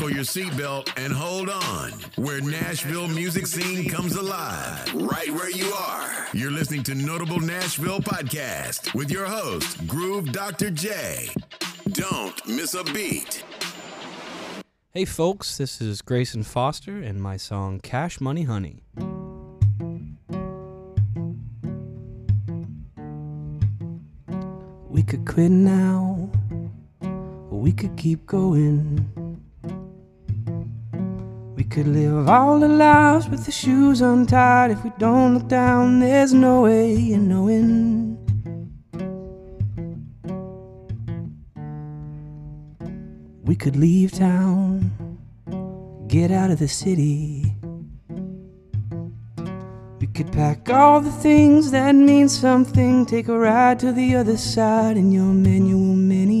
Buckle your seatbelt and hold on, where Nashville music scene comes alive, right where you are. You're listening to Notable Nashville Podcast with your host, Groove Dr. J. Don't miss a beat. Hey folks, this is Grayson Foster and my song Cash Money Honey. We could quit now, we could keep going. Could live all our lives with the shoes untied. If we don't look down, there's no way in knowing. We could leave town, get out of the city. We could pack all the things that mean something, take a ride to the other side in your manual mini.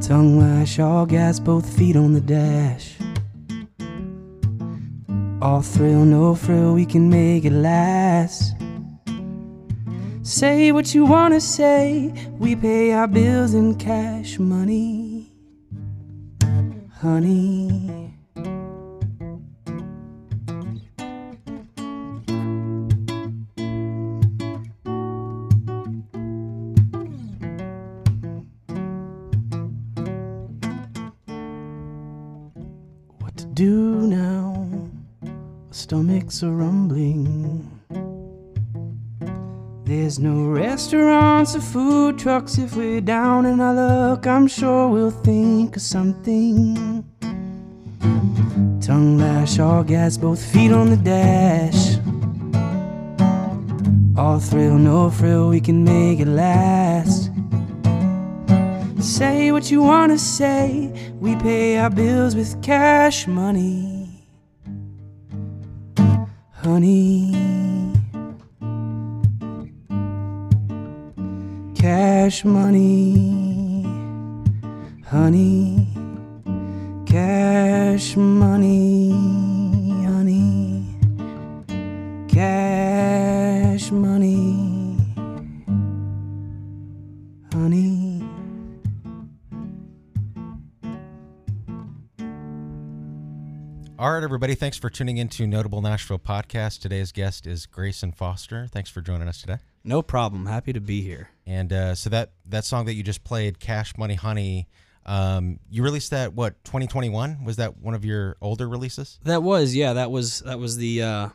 Tongue lash, all gas, both feet on the dash. All thrill, no frill, we can make it last. Say what you wanna say, we pay our bills in cash money. Honey. Do now? Our stomachs are rumbling. There's no restaurants or food trucks if we're down in our luck. I'm sure we'll think of something. Tongue lash, all gas, both feet on the dash. All thrill, no frill, we can make it last. Say what you wanna say, we pay our bills with cash money. Honey. Cash money, honey. Cash money, All right, everybody. Thanks for tuning into Notable Nashville Podcast. Today's guest is Grayson Foster. Thanks for joining us today. No problem. Happy to be here. And uh, so that that song that you just played, "Cash Money Honey," um, you released that what 2021? Was that one of your older releases? That was yeah. That was that was the uh,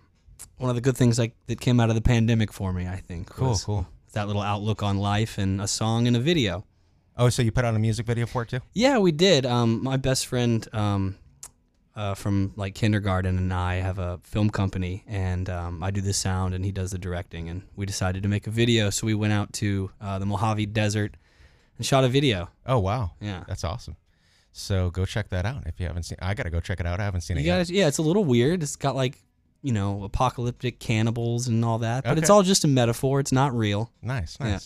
one of the good things like that came out of the pandemic for me. I think. Cool, cool. That little outlook on life and a song and a video. Oh, so you put out a music video for it too? Yeah, we did. Um, my best friend um, uh, from like kindergarten and I have a film company, and um, I do the sound, and he does the directing. And we decided to make a video, so we went out to uh, the Mojave Desert and shot a video. Oh, wow. Yeah. That's awesome. So go check that out if you haven't seen. I gotta go check it out. I haven't seen it You yet. guys, yeah, it's a little weird. It's got like you know apocalyptic cannibals and all that, but it's Okay. all just a metaphor. It's not real. Nice, Yeah.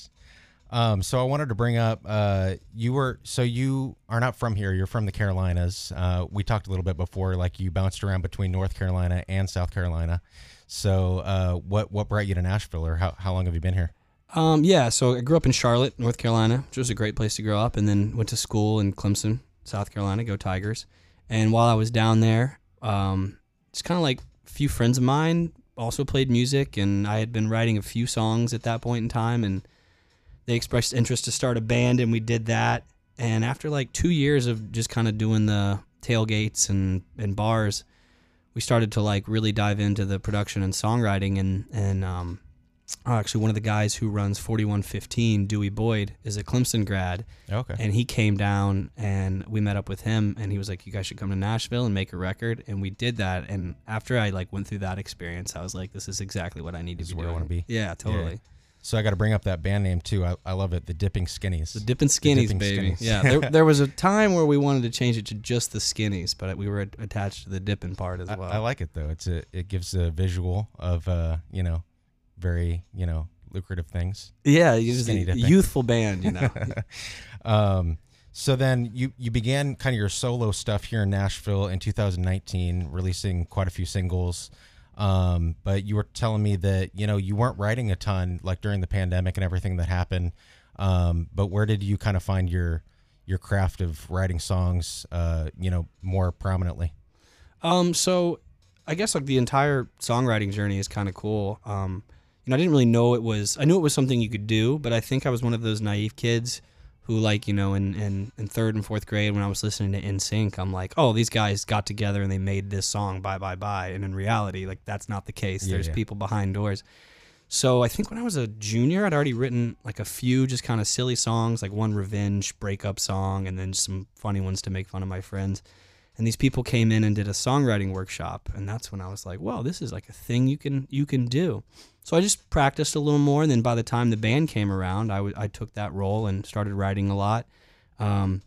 Um, so I wanted to bring up, uh, you were, so you are not from here. You're from the Carolinas. Uh, we talked a little bit before, like you bounced around between North Carolina and South Carolina. So, uh, what, what brought you to Nashville or how, how long have you been here? Um, yeah, so I grew up in Charlotte, North Carolina, which was a great place to grow up, and then went to school in Clemson, South Carolina. Go Tigers! And while I was down there, um, it's kind of like a few friends of mine also played music, and I had been writing a few songs at that point in time, and they expressed interest to start a band, and we did that. And after like two years of just kind of doing the tailgates and, and bars, we started to like really dive into the production and songwriting. And and um, actually one of the guys who runs 4115 Dewey Boyd is a Clemson grad. Okay. and he came down and we met up with him and he was like you guys should come to Nashville and make a record. And we did that. And after I like went through that experience I was like this is exactly what I need This to is be where I wanna be. yeah totally So I got to bring up that band name too. I, I love it. The Dipping Skinnies. the Dippin' Skinnies Dipping baby Skinnies. yeah there, there was a time where we wanted to change it to just the Skinnies but we were attached to the Dipping part as well I like it though. It's a, it gives a visual of, uh, you know, very, you know, lucrative things. yeah youthful band you know Um, so then you you began kind of your solo stuff here in Nashville in 2019, releasing quite a few singles. Um, but you were telling me that you know you weren't writing a ton like during the pandemic and everything that happened. Um, but where did you kind of find your your craft of writing songs? Uh, you know, more prominently. Um, so I guess like the entire songwriting journey is kind of cool. Um, you know, I didn't really know it was. I knew it was something you could do, but I think I was one of those naive kids who, like, you know, in in, in third and fourth grade when I was listening to NSYNC I'm like, oh, these guys got together and they made this song, bye bye bye. And in reality, like that's not the case. Yeah, There's yeah. people behind doors. So I think when I was a junior, I'd already written like a few just kind of silly songs, like one revenge breakup song, and then some funny ones to make fun of my friends. And these people came in and did a songwriting workshop, and that's when I was like, "Wow, this is like a thing you can you can do." So I just practiced a little more, and then by the time the band came around, I, w- I took that role and started writing a lot. Um,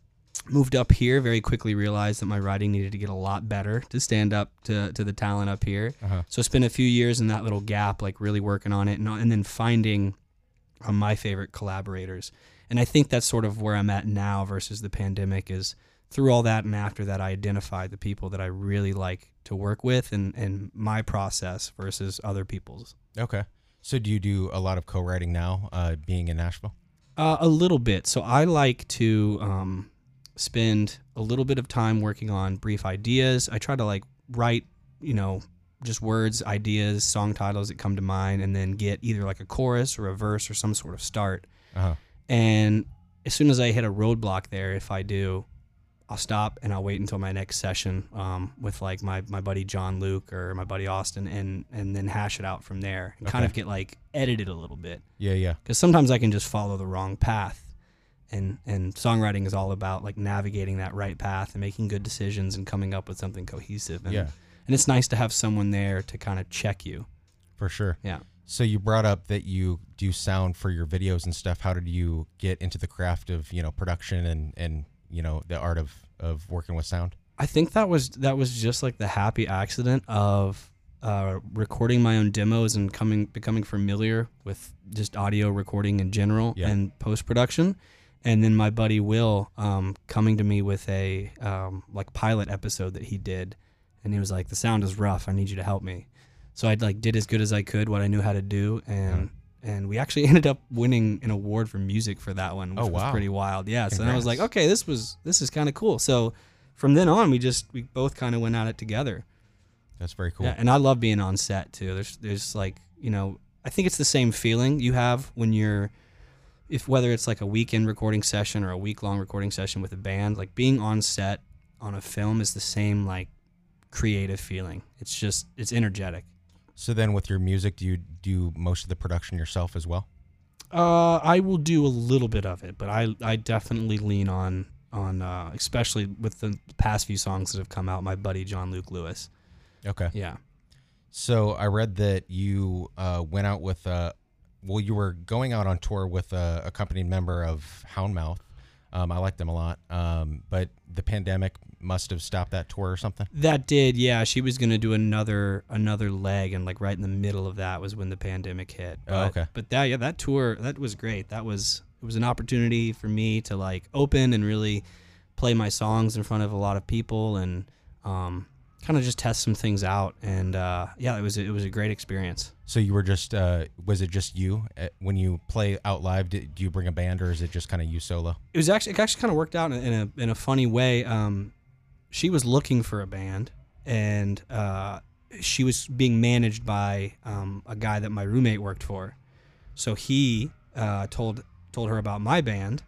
moved up here, very quickly realized that my writing needed to get a lot better to stand up to, to the talent up here. Uh-huh. So spent a few years in that little gap, like really working on it, and, and then finding uh, my favorite collaborators. And I think that's sort of where I'm at now versus the pandemic is through all that and after that, I identified the people that I really like to work with and, and my process versus other people's. Okay. So do you do a lot of co-writing now, uh, being in Nashville? Uh, a little bit. So I like to um, spend a little bit of time working on brief ideas. I try to like write, you know, just words, ideas, song titles that come to mind, and then get either like a chorus or a verse or some sort of start. Uh-huh. And as soon as I hit a roadblock there, if I do, I'll stop and I'll wait until my next session um, with like my, my buddy John Luke or my buddy Austin and and then hash it out from there and kind of get like edited a little bit Yeah, yeah. because sometimes I can just follow the wrong path, and and songwriting is all about like navigating that right path and making good decisions and coming up with something cohesive. And, Yeah. and it's nice to have someone there to kind of check you. For sure. Yeah. So you brought up that you do sound for your videos and stuff. How did you get into the craft of, you know, production and and, you know, the art of of working with sound? I think that was that was just like the happy accident of uh, recording my own demos and coming becoming familiar with just audio recording in general Yeah. and post production, and then my buddy Will um, coming to me with a um, like pilot episode that he did, and he was like, "The sound is rough. I need you to help me." So I like did as good as I could what I knew how to do, and and we actually ended up winning an award for music for that one, which Oh, was pretty wild. Yeah. So I was like, okay, this was this is kind of cool. So from then on, we just we both kind of went at it together. That's very cool. Yeah, and I love being on set too. There's there's like you know I think it's the same feeling you have when you're if whether it's like a weekend recording session or a week long recording session with a band. Like being on set on a film is the same like creative feeling. It's just it's energetic. So then with your music, do you do most of the production yourself as well? Uh, I will do a little bit of it, but I I definitely lean on on uh, especially with the past few songs that have come out. My buddy John Luke Lewis. Okay. Yeah. So I read that you uh, went out with uh well, you were going out on tour with a accompanied member of Houndmouth. Um, I like them a lot. Um, but the pandemic must have stopped that tour or something. That did, yeah. She was gonna do another another leg, and like right in the middle of that was when the pandemic hit. Oh, But, okay. But that yeah, that tour that was great. That was it was an opportunity for me to like open and really play my songs in front of a lot of people and um, kind of just test some things out. And uh, yeah, it was it was a great experience. So you were just uh, was it just you uh, when you play out live? Did, do you bring a band or is it just kind of you solo? it was actually it actually kind of worked out in a, in a in a funny way. Um, she was looking for a band, and uh, she was being managed by um, a guy that my roommate worked for. So he uh, told told her about my band,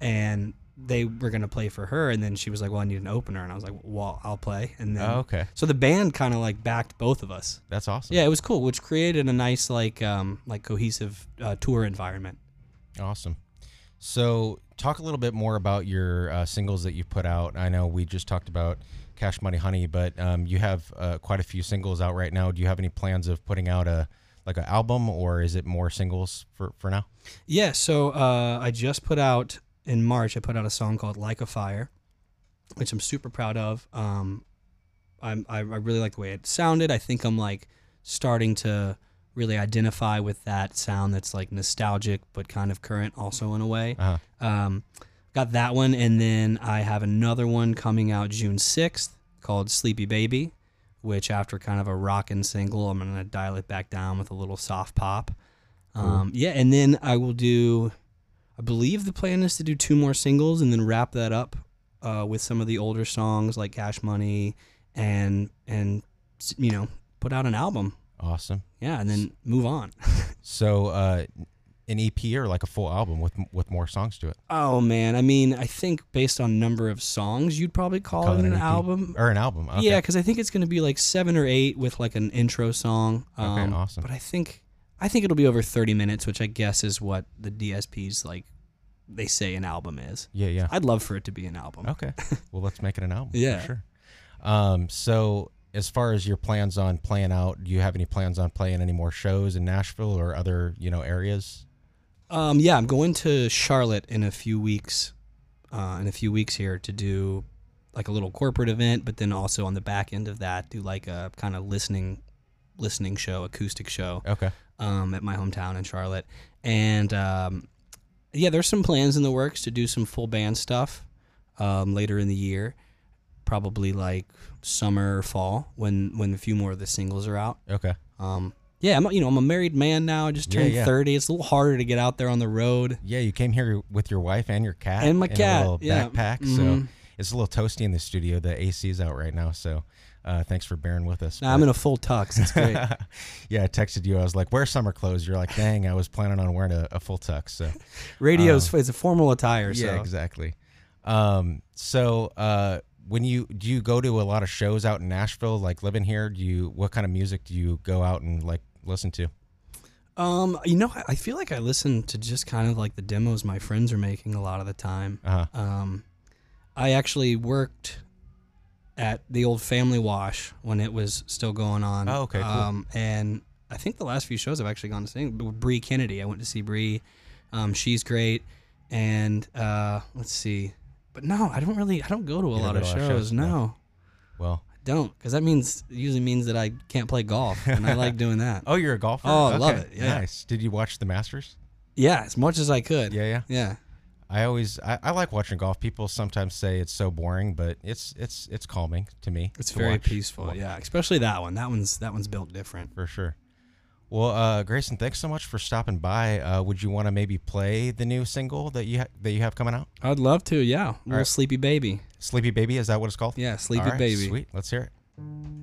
and they were gonna play for her. And then she was like, "Well, I need an opener," and I was like, "Well, I'll play." And then Oh, okay, so the band kind of like backed both of us. that's awesome. Yeah, it was cool, which created a nice like um, like cohesive uh, tour environment. Awesome. So, talk a little bit more about your uh, singles that you put out. I know we just talked about Cash Money Honey, but um, you have uh, quite a few singles out right now. Do you have any plans of putting out a like an album, or is it more singles for for now? Yeah, so uh, I just put out in March. I put out a song called "Like a Fire," which I'm super proud of. Um, I'm, I I really like the way it sounded. I think I'm like starting to really identify with that sound that's like nostalgic but kind of current, also in a way. Uh-huh. Um, got that one, and then I have another one coming out June 6th called "Sleepy Baby," which after kind of a rockin' single, I'm gonna dial it back down with a little soft pop. Um, yeah, and then I will do I believe the plan is to do two more singles and then wrap that up uh, with some of the older songs like Cash Money and and you know put out an album. Awesome. Yeah, and then move on. So, uh, an EP or like a full album with with more songs to it. oh man, I mean, I think based on number of songs, you'd probably call, Call it an EP. album. or an album. Okay. Yeah, because I think it's going to be like seven or eight with like an intro song. Okay, Um, awesome. But I think I think it'll be over thirty minutes, which I guess is what the DSPs like. They say an album is. Yeah, yeah. I'd love for it to be an album. Okay. well, let's make it an album. Yeah. For sure. Um, so as far as your plans on playing out, do you have any plans on playing any more shows in Nashville or other, you know, areas? Um, yeah, I'm going to Charlotte in a few weeks. Uh, in a few weeks here to do like a little corporate event, but then also on the back end of that, do like a kind of listening, listening show, acoustic show. Okay. um, at my hometown in Charlotte. And um, yeah, there's some plans in the works to do some full band stuff um, later in the year, probably like summer or fall when when a few more of the singles are out. Okay. Um, yeah, I'm a- you know I'm a married man now. I just Yeah, turned yeah. 30. It's a little harder to get out there on the road. Yeah, you came here with your wife and your cat And my in cat, a little yeah. backpack. So Mhm. it's a little toasty in the studio. The AC is out right now, so uh, thanks for bearing with us. Now I'm in a full tux. It's great. yeah, I texted you. I was like, "Wear summer clothes." You're like, "Dang, I was planning on wearing a, a full tux." So Radio's it's a formal attire. So Um, yeah, exactly. Um, so uh, when you do you go to a lot of shows out in Nashville, like living here? Do you what kind of music do you go out and like listen to? Um, you know, I- feel like I listen to just kind of like the demos my friends are making a lot of the time. Uh huh. Um, I actually worked at the old Family Wash when it was still going on. Oh, okay, cool. Um, and I think the last few shows I've actually gone to see with Bree Kennedy. I went to see Bree. Um, she's great. And uh, let's see. But no, I don't really. I don't go to a lot of to a lot of shows. no, no. Well, I don't, because that means usually means that I can't play golf, and I like doing that. oh, you're a golfer. Oh, I love it, yeah. nice. Did you watch the Masters? Yeah, as much as I could. Yeah, yeah. Yeah. I always I, I like watching golf. People sometimes say it's so boring, but it's it's it's calming to me. It's to very watch. peaceful. Yeah, especially that one. That one's that one's built different. for sure. Well, uh, Grayson, thanks so much for stopping by. Uh, would you want to maybe play the new single that you ha- that you have coming out? I'd love to. Yeah, little right. sleepy baby. Sleepy Baby, is that what it's called? Yeah, sleepy All right, baby. Sweet, let's hear it.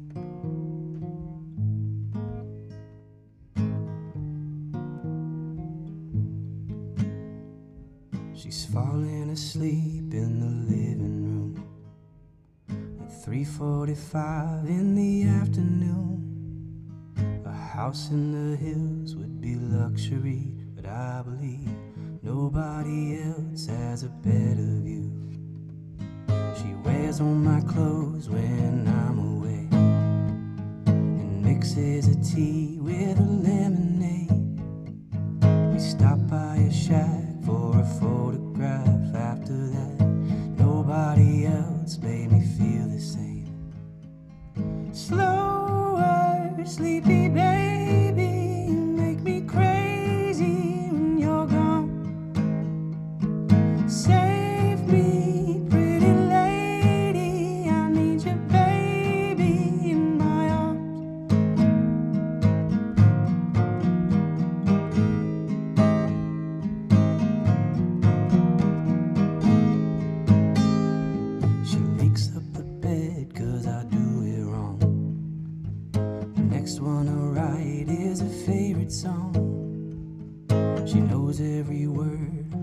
She's falling asleep in the living room at 3:45 in the afternoon. A house in the hills would be luxury, but I believe nobody else has a better view. She wears all my clothes when I'm away and mixes a tea with a lemonade. Every word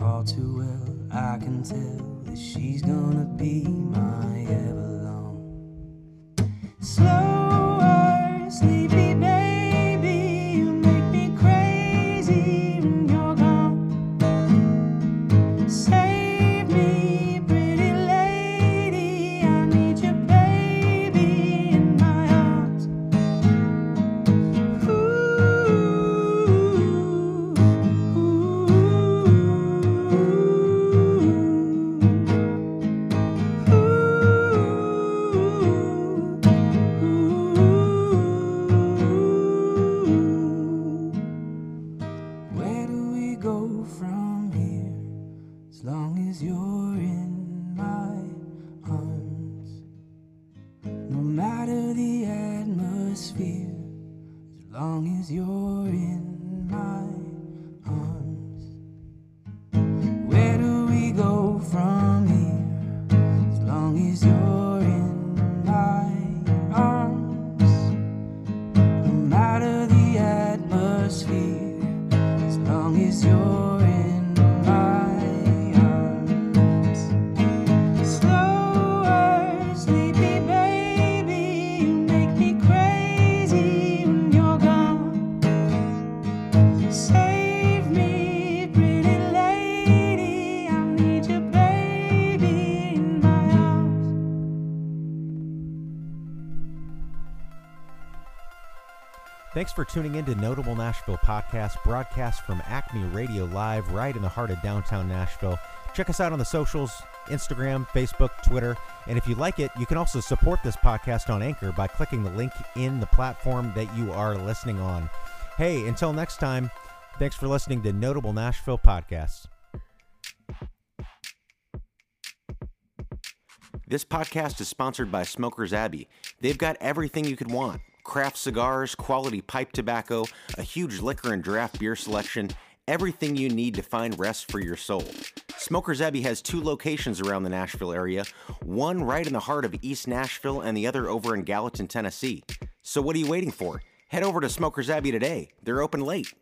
all too well. I can tell that she's gonna be my everlong. Slower, Thanks for tuning in to Notable Nashville Podcast, broadcast from Acme Radio Live, right in the heart of downtown Nashville. Check us out on the socials Instagram, Facebook, Twitter. And if you like it, you can also support this podcast on Anchor by clicking the link in the platform that you are listening on. Hey, until next time, thanks for listening to Notable Nashville Podcasts. This podcast is sponsored by Smokers Abbey. They've got everything you could want craft cigars, quality pipe tobacco, a huge liquor and draft beer selection, everything you need to find rest for your soul. Smokers Abbey has two locations around the Nashville area, one right in the heart of East Nashville and the other over in Gallatin, Tennessee. So what are you waiting for? Head over to Smokers Abbey today. They're open late.